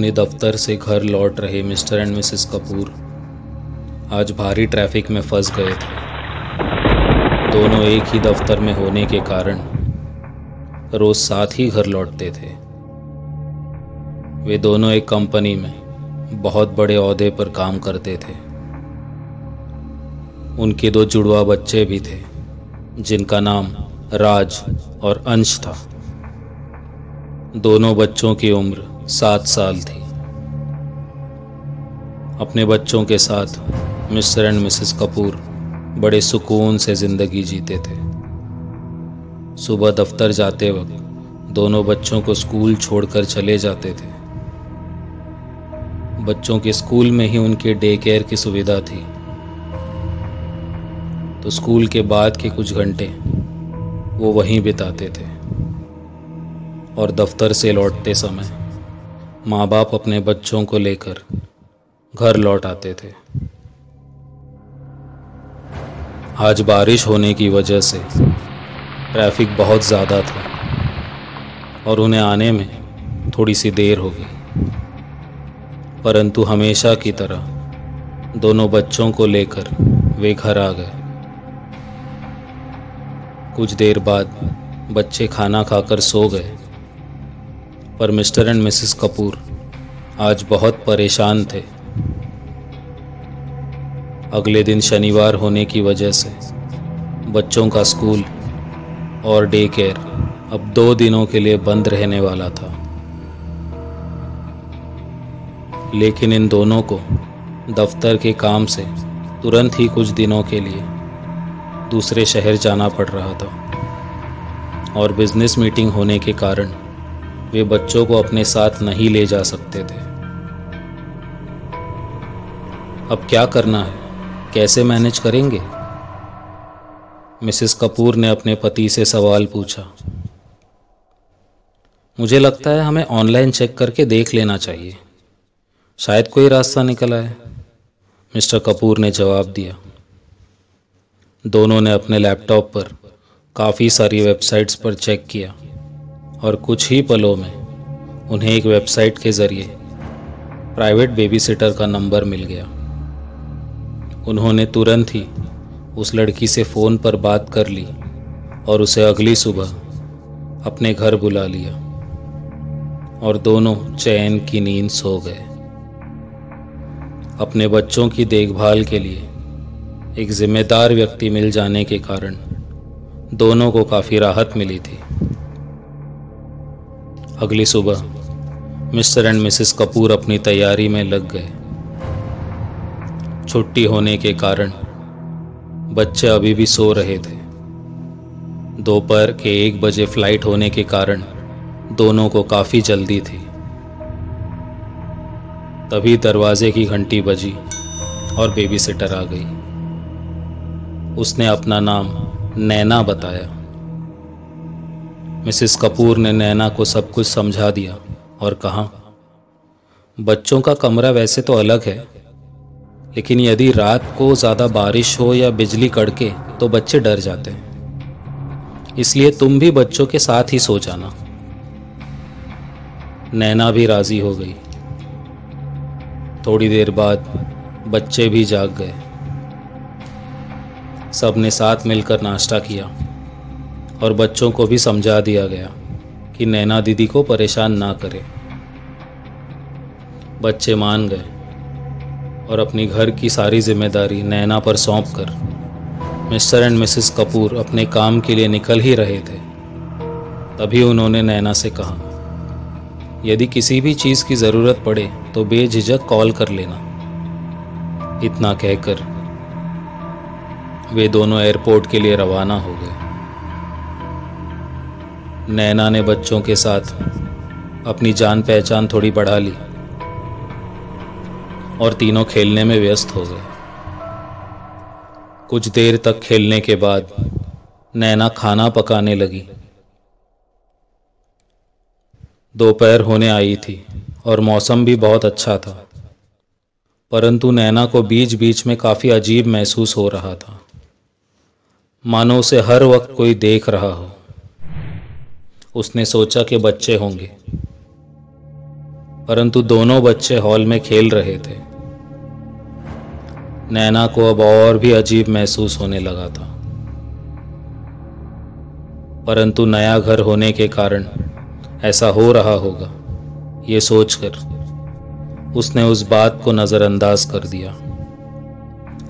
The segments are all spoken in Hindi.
अपने दफ्तर से घर लौट रहे मिस्टर एंड मिसेस कपूर। आज भारी ट्रैफ़िक में फंस गए थे। दोनों एक ही दफ्तर में होने के कारण रोज साथ ही घर लौटते थे। वे दोनों एक कंपनी में बहुत बड़े अहदे पर काम करते थे। उनके दो जुड़वा बच्चे भी थे, जिनका नाम राज और अंश था। दोनों बच्चों की उम्र सात साल थी। अपने बच्चों के साथ मिस्टर एंड मिसेस कपूर बड़े सुकून से ज़िंदगी जीते थे। सुबह दफ्तर जाते वक्त दोनों बच्चों को स्कूल छोड़कर चले जाते थे। बच्चों के स्कूल में ही उनके डे केयर की सुविधा थी। तो स्कूल के बाद के कुछ घंटे वो वहीं बिताते थे और दफ्तर से लौटते समय माँ बाप अपने बच्चों को लेकर घर लौट आते थे। आज बारिश होने की वजह से ट्रैफ़िक बहुत ज़्यादा था और उन्हें आने में थोड़ी सी देर हो गई। परंतु हमेशा की तरह दोनों बच्चों को लेकर वे घर आ गए। कुछ देर बाद बच्चे खाना खाकर सो गए। पर मिस्टर एंड मिसेस कपूर आज बहुत परेशान थे। अगले दिन शनिवार होने की वजह से बच्चों का स्कूल और डे केयर अब दो दिनों के लिए बंद रहने वाला था। लेकिन इन दोनों को दफ्तर के काम से तुरंत ही कुछ दिनों के लिए दूसरे शहर जाना पड़ रहा था और बिज़नेस मीटिंग होने के कारण वे बच्चों को अपने साथ नहीं ले जा सकते थे। अब क्या करना है? कैसे मैनेज करेंगे? मिसेस कपूर ने अपने पति से सवाल पूछा। मुझे लगता है हमें ऑनलाइन चेक करके देख लेना चाहिए। शायद कोई रास्ता निकल आए। मिस्टर कपूर ने जवाब दिया। दोनों ने अपने लैपटॉप पर काफ़ी सारी वेबसाइट्स पर चेक किया और कुछ ही पलों में उन्हें एक वेबसाइट के ज़रिए प्राइवेट बेबी सिटर का नंबर मिल गया। उन्होंने तुरंत ही उस लड़की से फ़ोन पर बात कर ली और उसे अगली सुबह अपने घर बुला लिया और दोनों चैन की नींद सो गए। अपने बच्चों की देखभाल के लिए एक जिम्मेदार व्यक्ति मिल जाने के कारण दोनों को काफ़ी राहत मिली थी। अगली सुबह मिस्टर एंड मिसेस कपूर अपनी तैयारी में लग गए। छुट्टी होने के कारण बच्चे अभी भी सो रहे थे। दोपहर के एक बजे फ़्लाइट होने के कारण दोनों को काफ़ी जल्दी थी। तभी दरवाजे की घंटी बजी और बेबी सिटर आ गई। उसने अपना नाम नैना बताया। मिसेस कपूर ने नैना को सब कुछ समझा दिया और कहा, बच्चों का कमरा वैसे तो अलग है लेकिन यदि रात को ज़्यादा बारिश हो या बिजली कड़के तो बच्चे डर जाते हैं। इसलिए तुम भी बच्चों के साथ ही सो जाना। नैना भी राज़ी हो गई। थोड़ी देर बाद बच्चे भी जाग गए। सबने साथ मिलकर नाश्ता किया और बच्चों को भी समझा दिया गया कि नैना दीदी को परेशान ना करे। बच्चे मान गए। और अपनी घर की सारी ज़िम्मेदारी नैना पर सौंप कर मिस्टर एंड मिसेस कपूर अपने काम के लिए निकल ही रहे थे। तभी उन्होंने नैना से कहा, यदि किसी भी चीज़ की ज़रूरत पड़े तो बेझिझक कॉल कर लेना। इतना कहकर वे दोनों एयरपोर्ट के लिए रवाना हो गए। नैना ने बच्चों के साथ अपनी जान पहचान थोड़ी बढ़ा ली। और तीनों खेलने में व्यस्त हो गए। कुछ देर तक खेलने के बाद नैना खाना पकाने लगी। दोपहर होने आई थी और मौसम भी बहुत अच्छा था, परंतु नैना को बीच बीच में काफ़ी अजीब महसूस हो रहा था। मानो उसे हर वक्त कोई देख रहा हो। उसने सोचा कि बच्चे होंगे, परंतु दोनों बच्चे हॉल में खेल रहे थे। नैना को अब और भी अजीब महसूस होने लगा था। परंतु नया घर होने के कारण ऐसा हो रहा होगा, ये सोचकर उसने उस बात को नज़रअंदाज कर दिया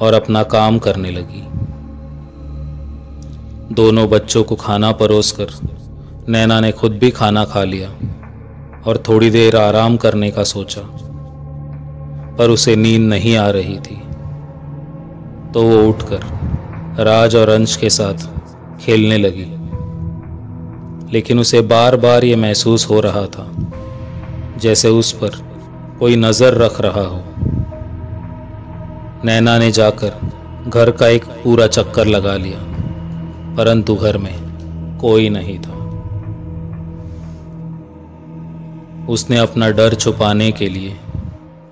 और अपना काम करने लगी। दोनों बच्चों को खाना परोसकर नैना ने खुद भी खाना खा लिया और थोड़ी देर आराम करने का सोचा, पर उसे नींद नहीं आ रही थी। तो वो उठकर राज और अंश के साथ खेलने लगी। लेकिन उसे बार बार ये महसूस हो रहा था, जैसे उस पर कोई नज़र रख रहा हो। नैना ने जाकर घर का एक पूरा चक्कर लगा लिया, परंतु घर में कोई नहीं था। उसने अपना डर छुपाने के लिए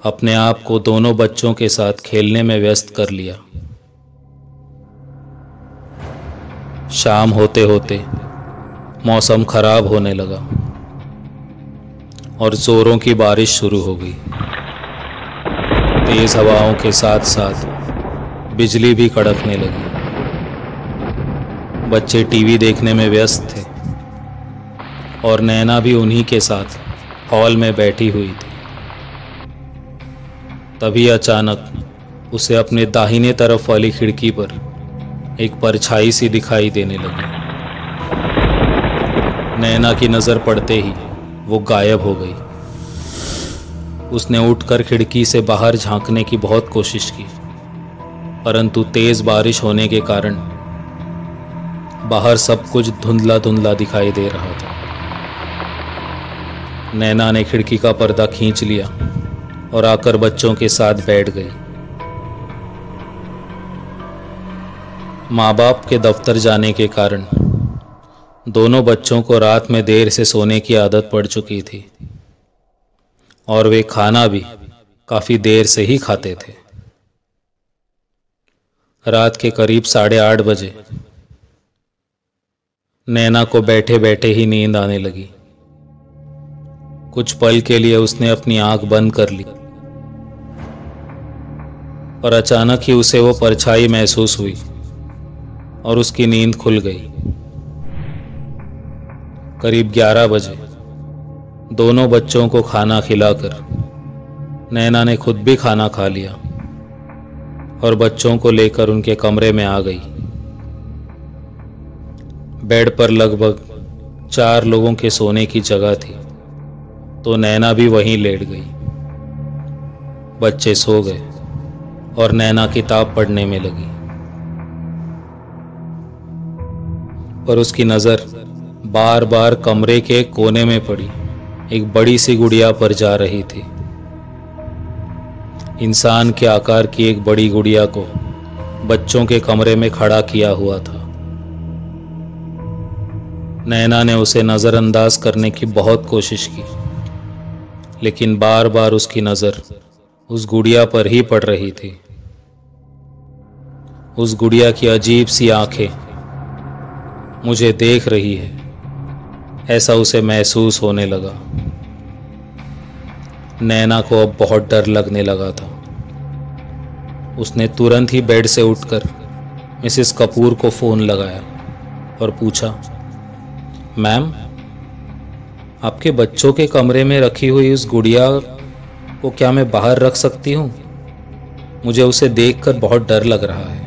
अपने आप को दोनों बच्चों के साथ खेलने में व्यस्त कर लिया। शाम होते होते मौसम खराब होने लगा और जोरों की बारिश शुरू हो गई। तेज हवाओं के साथ साथ बिजली भी कड़कने लगी। बच्चे टीवी देखने में व्यस्त थे और नैना भी उन्हीं के साथ हॉल में बैठी हुई थी। तभी अचानक उसे अपने दाहिने तरफ़ वाली खिड़की पर एक परछाई सी दिखाई देने लगी। नैना की नज़र पड़ते ही वो गायब हो गई। उसने उठकर खिड़की से बाहर झांकने की बहुत कोशिश की, परंतु तेज बारिश होने के कारण बाहर सब कुछ धुंधला धुंधला दिखाई दे रहा था। नैना ने खिड़की का पर्दा खींच लिया और आकर बच्चों के साथ बैठ गई। माँ बाप के दफ्तर जाने के कारण। दोनों बच्चों को रात में देर से सोने की आदत पड़ चुकी थी। और वे खाना भी काफ़ी देर से ही खाते थे। रात के करीब साढ़े आठ बजे नैना को बैठे बैठे ही नींद आने लगी। कुछ पल के लिए उसने अपनी आँख बंद कर ली। और अचानक ही उसे वो परछाई महसूस हुई। और उसकी नींद खुल गई। करीब ग्यारह बजे, दोनों बच्चों को खाना खिलाकर, नैना ने खुद भी खाना खा लिया और बच्चों को लेकर उनके कमरे में आ गई। बेड पर लगभग चार लोगों के सोने की जगह थी तो नैना भी वहीं लेट गई। बच्चे सो गए और नैना किताब पढ़ने में लगी। पर उसकी नज़र बार बार कमरे के कोने में पड़ी। एक बड़ी सी गुड़िया पर जा रही थी। इंसान के आकार की एक बड़ी गुड़िया को बच्चों के कमरे में खड़ा किया हुआ था। नैना ने उसे नज़रअंदाज करने की बहुत कोशिश की, लेकिन बार बार उसकी नज़र उस गुड़िया पर ही पड़ रही थी। उस गुड़िया की अजीब सी आँखें मुझे देख रही है। ऐसा उसे महसूस होने लगा। नैना को अब बहुत डर लगने लगा था। उसने तुरंत ही बेड से उठकर मिसेस कपूर को फ़ोन लगाया और पूछा, मैम, आपके बच्चों के कमरे में रखी हुई उस गुड़िया को क्या मैं बाहर रख सकती हूँ? मुझे उसे देखकर बहुत डर लग रहा है।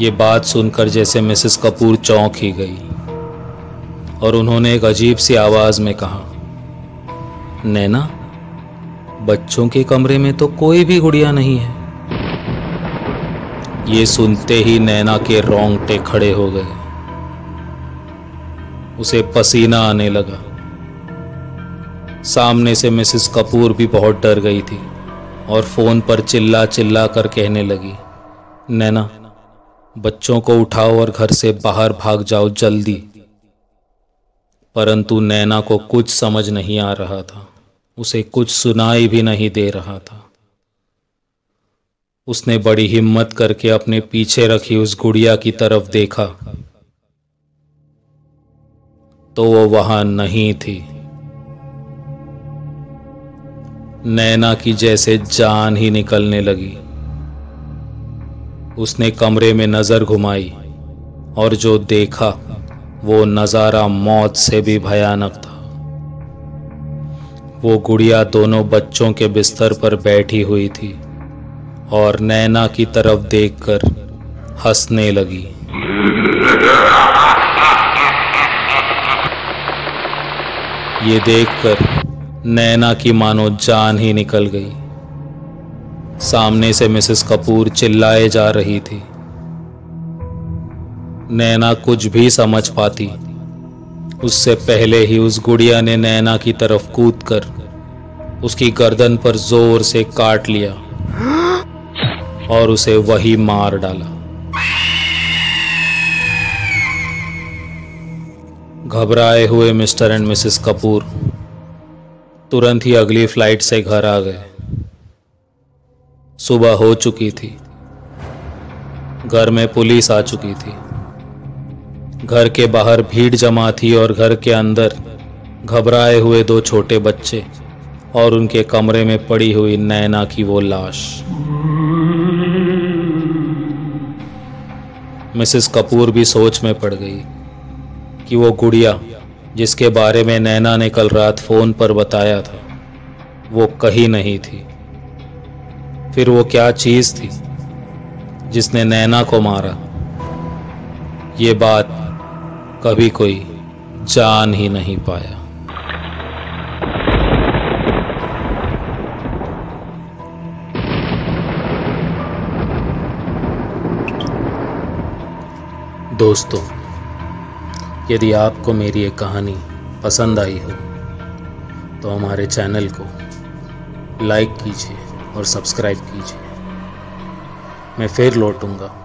ये बात सुनकर जैसे मिसेस कपूर चौंक ही गई और उन्होंने एक अजीब सी आवाज़ में कहा, नैना, बच्चों के कमरे में तो कोई भी गुड़िया नहीं है। ये सुनते ही नैना के रोंगटे खड़े हो गए। उसे पसीना आने लगा। सामने से मिसेस कपूर भी बहुत डर गई थी और फ़ोन पर चिल्ला चिल्ला कर कहने लगी, नैना बच्चों को उठाओ और घर से बाहर भाग जाओ जल्दी। परंतु नैना को कुछ समझ नहीं आ रहा था। उसे कुछ सुनाई भी नहीं दे रहा था। उसने बड़ी हिम्मत करके अपने पीछे रखी उस गुड़िया की तरफ़ देखा। तो वो वहाँ नहीं थी। नैना की जैसे जान ही निकलने लगी। उसने कमरे में नज़र घुमाई और जो देखा, वो नज़ारा मौत से भी भयानक था। वो गुड़िया दोनों बच्चों के बिस्तर पर बैठी हुई थी और नैना की तरफ़ देखकर हंसने लगी। ये देखकर नैना की मानो जान ही निकल गई। सामने से मिसेस कपूर चिल्लाए जा रही थी। नैना कुछ भी समझ पाती। उससे पहले ही उस गुड़िया ने नैना की तरफ़ कूद कर उसकी गर्दन पर ज़ोर से काट लिया और उसे वही मार डाला। घबराए हुए मिस्टर एंड मिसेस कपूर तुरंत ही अगली फ़्लाइट से घर आ गए। सुबह हो चुकी थी। घर में पुलिस आ चुकी थी। घर के बाहर भीड़ जमा थी और घर के अंदर घबराए हुए दो छोटे बच्चे और उनके कमरे में पड़ी हुई नैना की वो लाश। मिसेस कपूर भी सोच में पड़ गई कि वो गुड़िया जिसके बारे में नैना ने कल रात फ़ोन पर बताया था, वो कहीं नहीं थी। फिर वो क्या चीज़ थी जिसने नैना को मारा? ये बात कभी कोई जान ही नहीं पाया। दोस्तों, यदि आपको मेरी ये कहानी पसंद आई हो तो हमारे चैनल को लाइक कीजिए। और सब्सक्राइब कीजिए। मैं फिर लौटूँगा।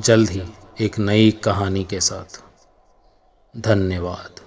जल्द ही एक नई कहानी के साथ। धन्यवाद।